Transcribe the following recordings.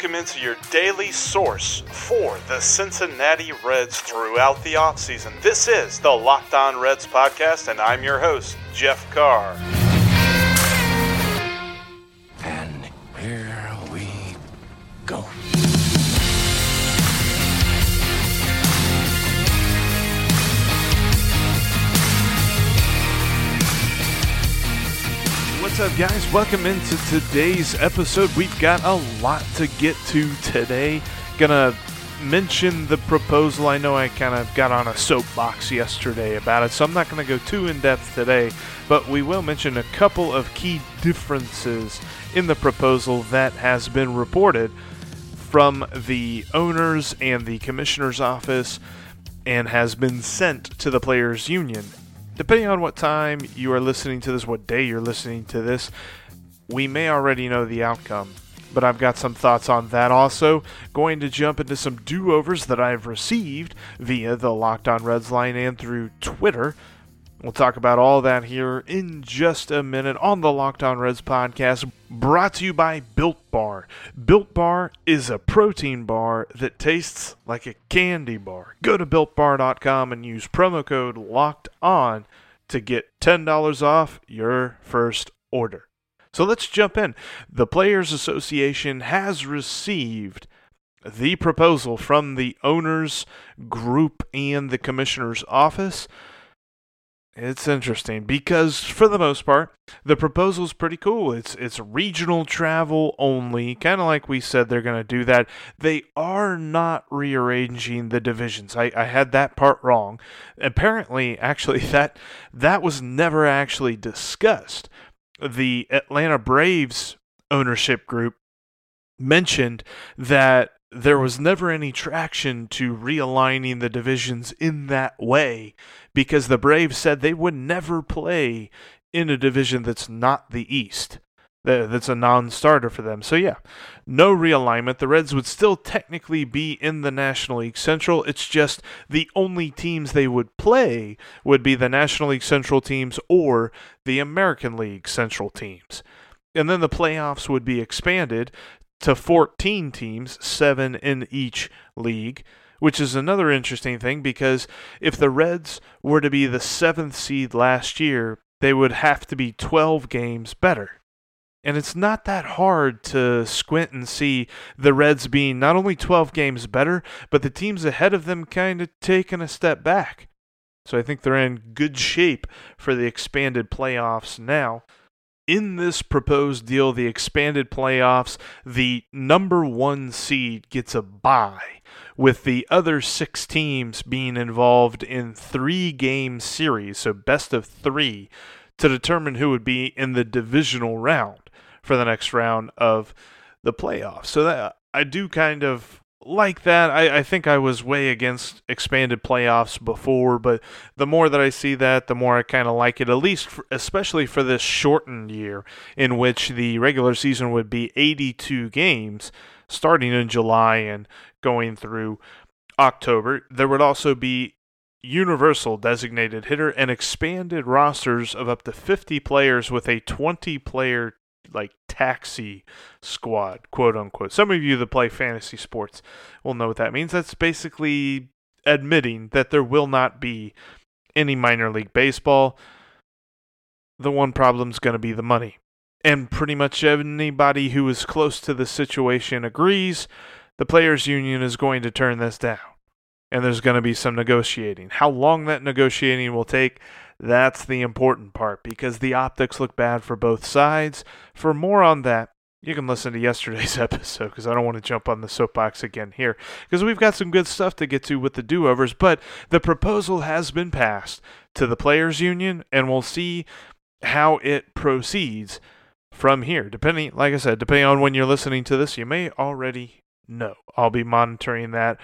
Welcome into your daily source for the Cincinnati Reds throughout the offseason. This is the Locked On Reds podcast, and I'm your host, Jeff Carr. And here we go. What's up, guys? Welcome into today's episode. We've got a lot to get to today. Gonna mention the proposal. I know I kind of got on a soapbox yesterday about it, so I'm not gonna go too in depth today, but we will mention a couple of key differences in the proposal that has been reported from the owners and the commissioner's office and has been sent to the players union depending on what time you are listening to this, what day you're listening to this, we may already know the outcome. But I've got some thoughts on that also. Going to jump into some do overs that I've received via the Locked On Reds line and through Twitter. We'll talk about all that here in just a minute on the Locked On Reds podcast, brought to you by Built Bar. Built Bar is a protein bar that tastes like a candy bar. Go to builtbar.com and use promo code LOCKED ON to get $10 off your first order. So let's jump in. The Players Association has received the proposal from the owners group and the commissioner's office. It's interesting because for the most part, the proposal is pretty cool. It's it's regional travel only, kind of like we said they're going to do that. They are not rearranging the divisions. I, I had that part wrong. Apparently, actually that that was never actually discussed. The Atlanta Braves ownership group mentioned that there was never any traction to realigning the divisions in that way because the Braves said they would never play in a division that's not the East. That's a non starter for them. So, yeah, no realignment. The Reds would still technically be in the National League Central. It's just the only teams they would play would be the National League Central teams or the American League Central teams. And then the playoffs would be expanded to 14 teams, seven in each league, which is another interesting thing because if the Reds were to be the seventh seed last year, they would have to be 12 games better. And it's not that hard to squint and see the Reds being not only 12 games better, but the teams ahead of them kind of taking a step back. So I think they're in good shape for the expanded playoffs now in this proposed deal, the expanded playoffs, the number one seed gets a bye, with the other six teams being involved in three game series, so best of three, to determine who would be in the divisional round for the next round of the playoffs. So that I do kind of like that. I, I think I was way against expanded playoffs before, but the more that I see that, the more I kind of like it, at least, for, especially for this shortened year in which the regular season would be 82 games starting in July and going through October. There would also be universal designated hitter and expanded rosters of up to 50 players with a 20 player like taxi squad, quote unquote. Some of you that play fantasy sports will know what that means. That's basically admitting that there will not be any minor league baseball. The one problem is going to be the money. And pretty much anybody who is close to the situation agrees the players' union is going to turn this down. And there's going to be some negotiating. How long that negotiating will take, that's the important part because the optics look bad for both sides. For more on that, you can listen to yesterday's episode because I don't want to jump on the soapbox again here because we've got some good stuff to get to with the do overs. But the proposal has been passed to the Players Union, and we'll see how it proceeds from here. Depending, like I said, depending on when you're listening to this, you may already know. I'll be monitoring that.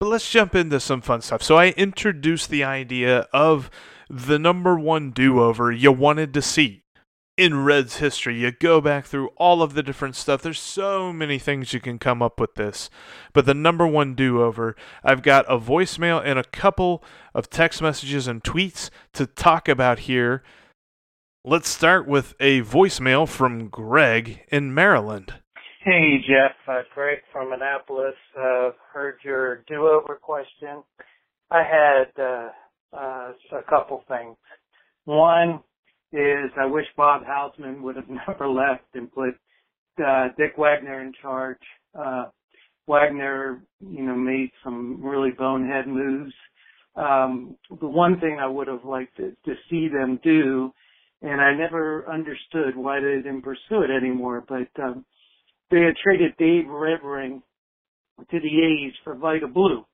But let's jump into some fun stuff. So I introduced the idea of the number one do over you wanted to see in Reds history. You go back through all of the different stuff. There's so many things you can come up with this. But the number one do over, I've got a voicemail and a couple of text messages and tweets to talk about here. Let's start with a voicemail from Greg in Maryland. Hey, Jeff. Uh, Greg from Annapolis. Uh, heard your do-over question. I had uh, uh, a couple things. One is I wish Bob Howsam would have never left and put uh, Dick Wagner in charge. Uh, Wagner, you know, made some really bonehead moves. Um, the one thing I would have liked to, to see them do, and I never understood why they didn't pursue it anymore, but um, they had traded Dave Revering to the A's for Vida Blue.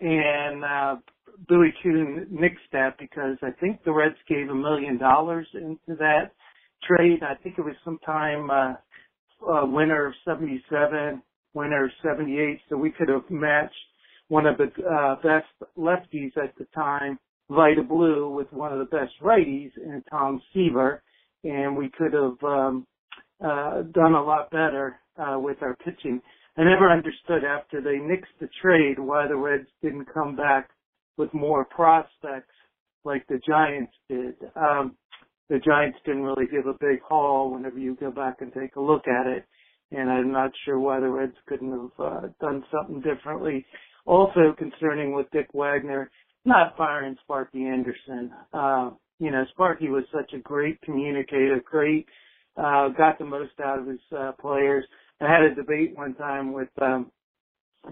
And uh, Bowie Kuhn nixed that because I think the Reds gave a million dollars into that trade. I think it was sometime uh, uh, winter of 77, winter of 78. So we could have matched one of the uh, best lefties at the time, Vida Blue, with one of the best righties in Tom Seaver. And we could have um, uh, done a lot better uh, with our pitching. I never understood after they nixed the trade why the Reds didn't come back with more prospects like the Giants did. Um, the Giants didn't really give a big haul whenever you go back and take a look at it. And I'm not sure why the Reds couldn't have uh, done something differently. Also concerning with Dick Wagner, not firing Sparky Anderson. Uh, you know, Sparky was such a great communicator, great, uh, got the most out of his uh, players. I had a debate one time with um,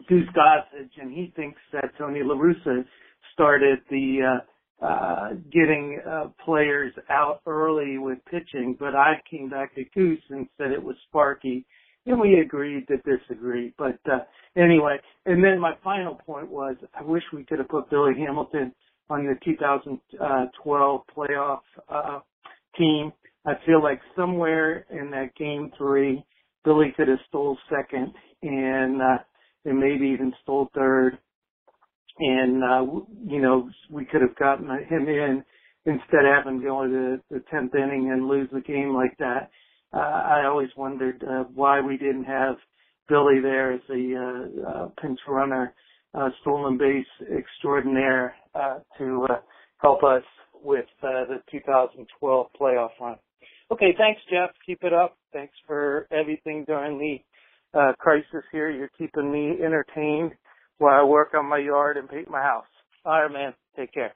Goose Gossage, and he thinks that Tony La Russa started the uh, uh, getting uh, players out early with pitching, but I came back to Goose and said it was Sparky, and we agreed to disagree. But uh, anyway, and then my final point was I wish we could have put Billy Hamilton on the 2012 playoff uh, team. I feel like somewhere in that game three, Billy could have stole second and uh, and maybe even stole third and uh, you know we could have gotten him in instead of having to go into the tenth inning and lose the game like that. Uh, I always wondered uh, why we didn't have Billy there as a uh, uh, pinch runner, uh, stolen base extraordinaire uh, to uh, help us with uh, the 2012 playoff run. Okay, thanks, Jeff. Keep it up. Thanks for everything during the uh, crisis here. You're keeping me entertained while I work on my yard and paint my house. All right, man. Take care.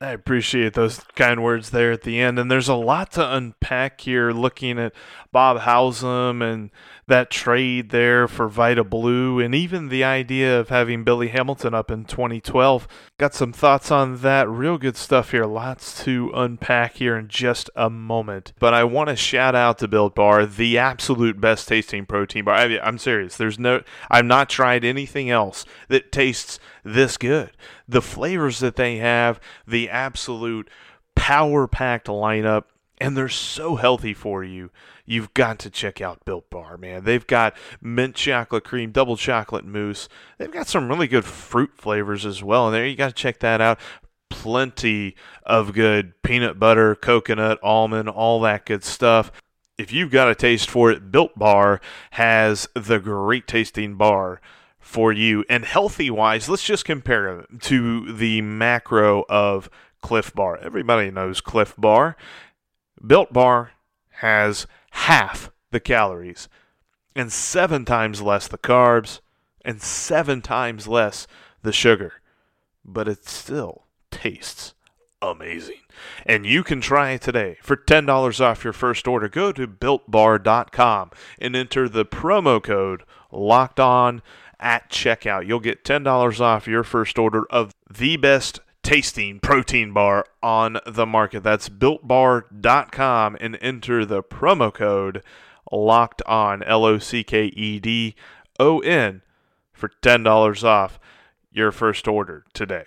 I appreciate those kind words there at the end. And there's a lot to unpack here looking at Bob Howsam and that trade there for Vida Blue and even the idea of having Billy Hamilton up in 2012. Got some thoughts on that. Real good stuff here. Lots to unpack here in just a moment. But I want to shout out to Built Bar, the absolute best tasting protein bar. I am serious. There's no, I've not tried anything else that tastes this good. The flavors that they have, the absolute power packed lineup, and they're so healthy for you. You've got to check out Built Bar, man. They've got mint chocolate cream, double chocolate mousse. They've got some really good fruit flavors as well. And there you got to check that out. Plenty of good peanut butter, coconut, almond, all that good stuff. If you've got a taste for it, Built Bar has the great tasting bar for you. And healthy wise, let's just compare them to the macro of Clif Bar. Everybody knows Clif Bar. Built Bar has half the calories and seven times less the carbs and seven times less the sugar. But it still tastes amazing. And you can try it today. For $10 off your first order, go to builtbar.com and enter the promo code locked on at checkout. You'll get $10 off your first order of the best tasting protein bar on the market. That's builtbar.com and enter the promo code locked on L O C K E D O N for $10 off your first order today.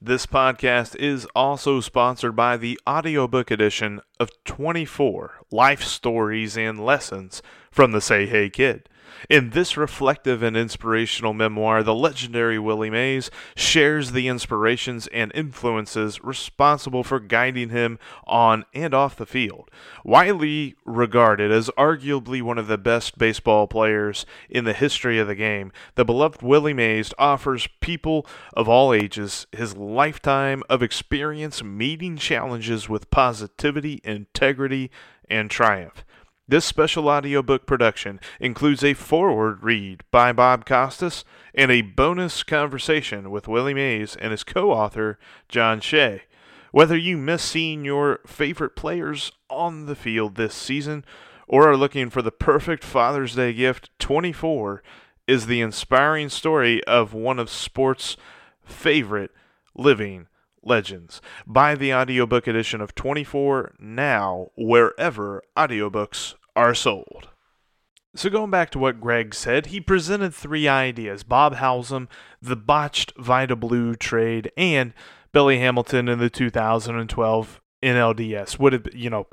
This podcast is also sponsored by the audiobook edition of 24 Life Stories and Lessons from the Say Hey Kid. In this reflective and inspirational memoir, the legendary Willie Mays shares the inspirations and influences responsible for guiding him on and off the field. Widely regarded as arguably one of the best baseball players in the history of the game, the beloved Willie Mays offers people of all ages his lifetime of experience meeting challenges with positivity, integrity, and triumph. This special audiobook production includes a foreword read by Bob Costas and a bonus conversation with Willie Mays and his co author, John Shea. Whether you miss seeing your favorite players on the field this season or are looking for the perfect Father's Day gift, 24 is the inspiring story of one of sports' favorite living legends. Buy the audiobook edition of 24 now wherever audiobooks are sold. So going back to what Greg said, he presented three ideas: Bob Howsam, the botched Vida Blue trade, and Billy Hamilton in the 2012 NLDS. Would have you know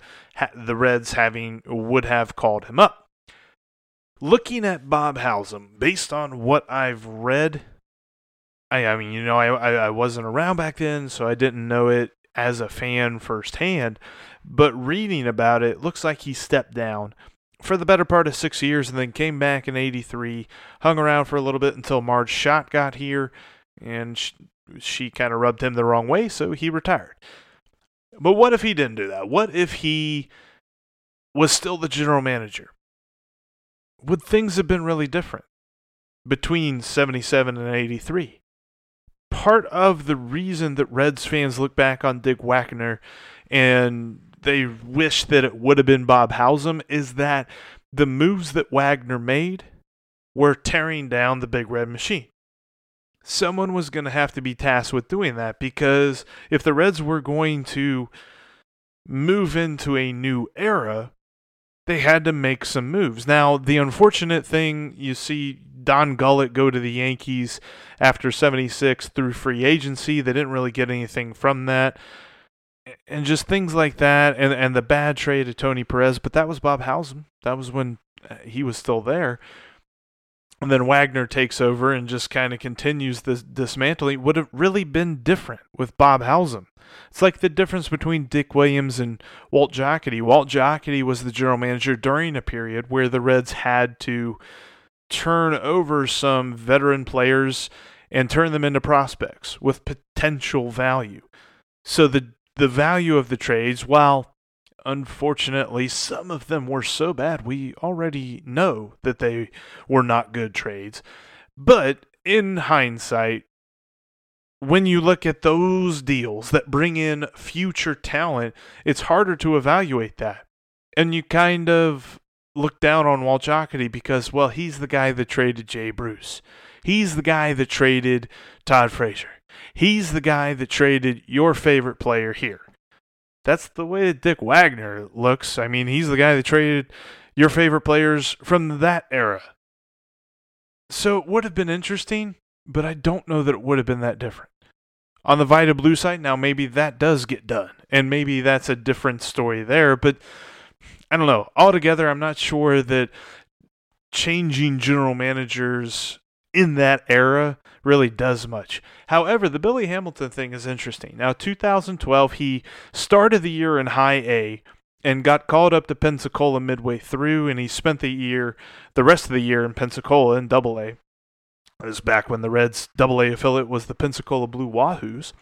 the Reds having would have called him up. Looking at Bob Howsam, based on what I've read, I, I mean, you know, I, I, wasn't around back then, so I didn't know it as a fan firsthand. But reading about it, looks like he stepped down for the better part of six years and then came back in 83, hung around for a little bit until Marge Schott got here, and she, she kind of rubbed him the wrong way, so he retired. But what if he didn't do that? What if he was still the general manager? Would things have been really different between 77 and 83? Part of the reason that Reds fans look back on Dick Wagner and they wish that it would have been Bob Howsam is that the moves that Wagner made were tearing down the big red machine. Someone was going to have to be tasked with doing that because if the Reds were going to move into a new era, they had to make some moves. Now, the unfortunate thing you see Don Gullett go to the Yankees after 76 through free agency. They didn't really get anything from that. And just things like that, and and the bad trade of Tony Perez, but that was Bob Howsam. That was when uh, he was still there. And then Wagner takes over and just kind of continues this dismantling. Would have really been different with Bob Howsam. It's like the difference between Dick Williams and Walt Jocketty. Walt Jocketty was the general manager during a period where the Reds had to turn over some veteran players and turn them into prospects with potential value. So the the value of the trades, while unfortunately some of them were so bad, we already know that they were not good trades. But in hindsight, when you look at those deals that bring in future talent, it's harder to evaluate that. And you kind of look down on Walt Jocketty because, well, he's the guy that traded Jay Bruce. He's the guy that traded Todd Frazier. He's the guy that traded your favorite player here. That's the way that Dick Wagner looks. I mean, he's the guy that traded your favorite players from that era. So it would have been interesting, but I don't know that it would have been that different. On the Vida Blue side, now maybe that does get done, and maybe that's a different story there, but I don't know. Altogether, I'm not sure that changing general managers in that era really does much. However, the Billy Hamilton thing is interesting. Now, 2012, he started the year in high A and got called up to Pensacola midway through, and he spent the year, the rest of the year in Pensacola in double A. It was back when the Reds double A affiliate was the Pensacola Blue Wahoos.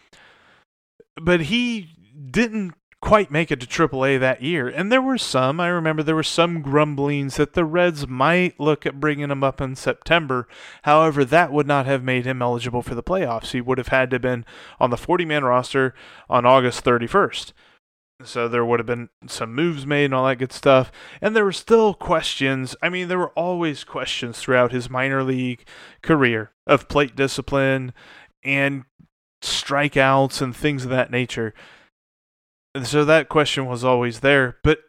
But he didn't quite make it to AAA that year. And there were some, I remember there were some grumblings that the Reds might look at bringing him up in September. However, that would not have made him eligible for the playoffs. He would have had to have been on the 40 man roster on August 31st. So there would have been some moves made and all that good stuff. And there were still questions. I mean, there were always questions throughout his minor league career of plate discipline and strikeouts and things of that nature so that question was always there. But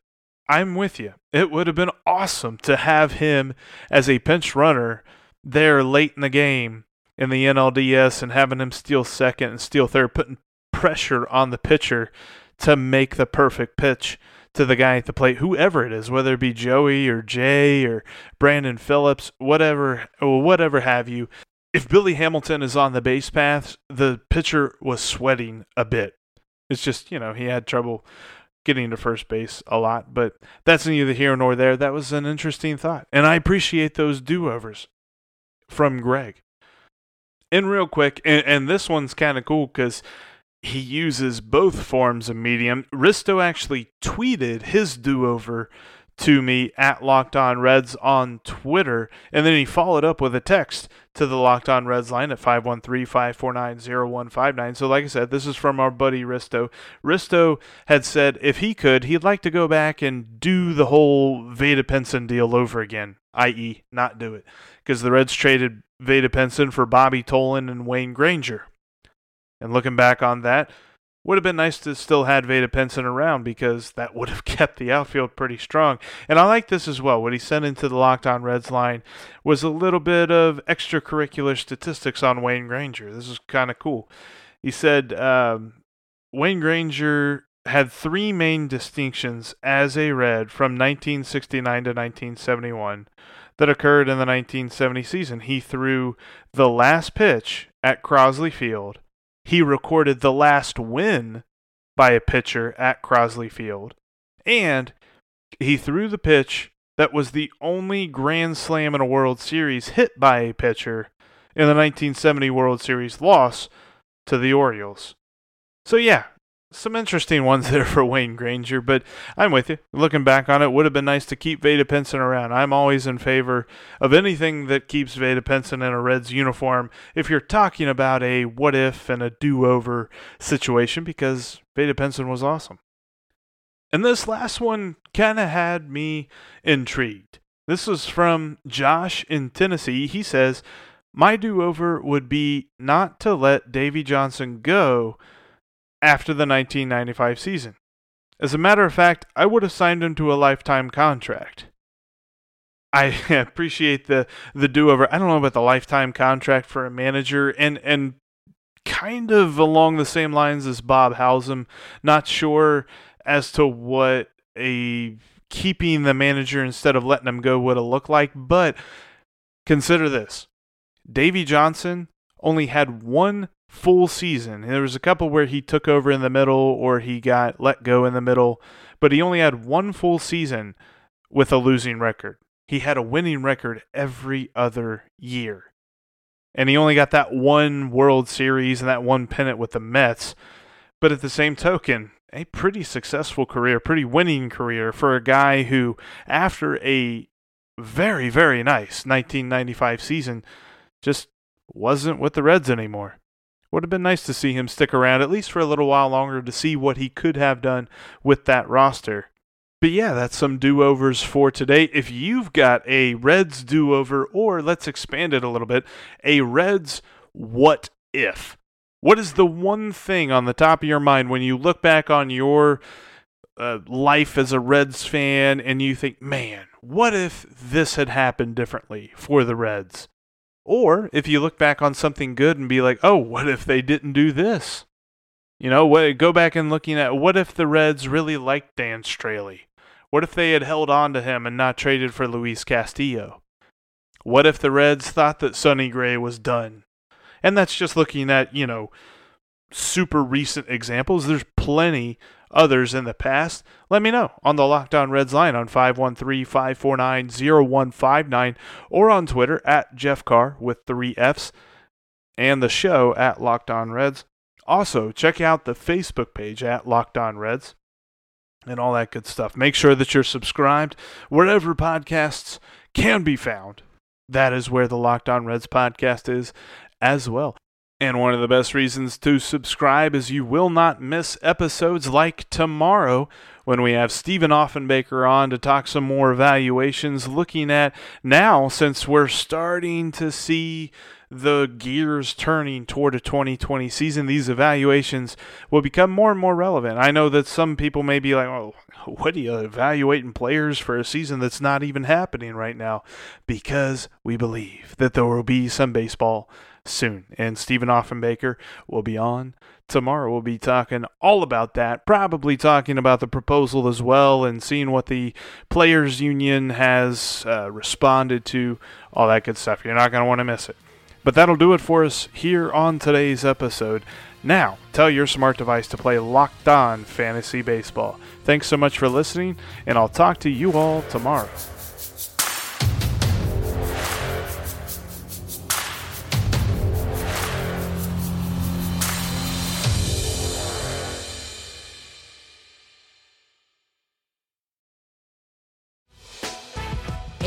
I'm with you. It would have been awesome to have him as a pinch runner there late in the game in the NLDS and having him steal second and steal third, putting pressure on the pitcher to make the perfect pitch to the guy at the plate, whoever it is, whether it be Joey or Jay or Brandon Phillips, whatever or whatever have you. If Billy Hamilton is on the base paths, the pitcher was sweating a bit. It's just, you know, he had trouble getting to first base a lot, but that's neither here nor there. That was an interesting thought. And I appreciate those do overs from Greg. And real quick, and, and this one's kind of cool because he uses both forms of medium. Risto actually tweeted his do over to me at Locked On Reds on Twitter, and then he followed up with a text to the Locked On Reds line at 513-549-0159. So like I said, this is from our buddy Risto. Risto had said if he could, he'd like to go back and do the whole Vada Pinson deal over again, i.e. not do it, because the Reds traded Vada Pinson for Bobby Tolan and Wayne Granger. And looking back on that, would have been nice to still had Vada Pinson around because that would have kept the outfield pretty strong. And I like this as well. What he sent into the Locked On Reds line was a little bit of extracurricular statistics on Wayne Granger. This is kind of cool. He said um, Wayne Granger had three main distinctions as a Red from 1969 to 1971 that occurred in the 1970 season. He threw the last pitch at Crosley Field he recorded the last win by a pitcher at Crosley Field. And he threw the pitch that was the only Grand Slam in a World Series hit by a pitcher in the 1970 World Series loss to the Orioles. So, yeah, some interesting ones there for Wayne Granger, but I'm with you. Looking back on it, would have been nice to keep Vada Pinson around. I'm always in favor of anything that keeps Vada Pinson in a Reds uniform if you're talking about a what if and a do over situation because Vada Pinson was awesome. And this last one kind of had me intrigued. This was from Josh in Tennessee. He says, My do over would be not to let Davey Johnson go after the 1995 season. As a matter of fact, I would have signed him to a lifetime contract. I appreciate the the do over. I don't know about the lifetime contract for a manager, and and kind of along the same lines as Bob Howsam. Not sure as to what a keeping the manager instead of letting him go would have looked like, but consider this: Davey Johnson only had one full season. There was a couple where he took over in the middle or he got let go in the middle, but he only had one full season with a losing record. He had a winning record every other year. And he only got that one World Series and that one pennant with the Mets. But at the same token, a pretty successful career, pretty winning career for a guy who, after a very, very nice 1995 season, just wasn't with the Reds anymore. Would have been nice to see him stick around at least for a little while longer to see what he could have done with that roster. But yeah, that's some do overs for today. If you've got a Reds do over, or let's expand it a little bit, a Reds what if? What is the one thing on the top of your mind when you look back on your uh, life as a Reds fan and you think, man, what if this had happened differently for the Reds? Or if you look back on something good and be like, oh, what if they didn't do this? You know, what, go back and looking at what if the Reds really liked Dan Straily? What if they had held on to him and not traded for Luis Castillo? What if the Reds thought that Sonny Gray was done? And that's just looking at, you know, super recent examples. There's plenty others in the past, let me know on the Locked On Reds line on 513 549 0159 or on Twitter at Jeff Carr with three F's and the show at Locked On Reds. Also, check out the Facebook page at Locked On Reds and all that good stuff. Make sure that you're subscribed wherever podcasts can be found. That is where the Locked On Reds podcast is as well. And one of the best reasons to subscribe is you will not miss episodes like tomorrow when we have Stephen Offenbaker on to talk some more evaluations, looking at now since we're starting to see the gears turning toward a 2020 season, these evaluations will become more and more relevant. I know that some people may be like, oh, what are you evaluating players for a season that's not even happening right now? Because we believe that there will be some baseball soon. And Stephen Offenbaker will be on tomorrow. We'll be talking all about that, probably talking about the proposal as well and seeing what the Players Union has uh, responded to, all that good stuff. You're not going to want to miss it. But that'll do it for us here on today's episode. Now, tell your smart device to play Locked On Fantasy Baseball. Thanks so much for listening, and I'll talk to you all tomorrow.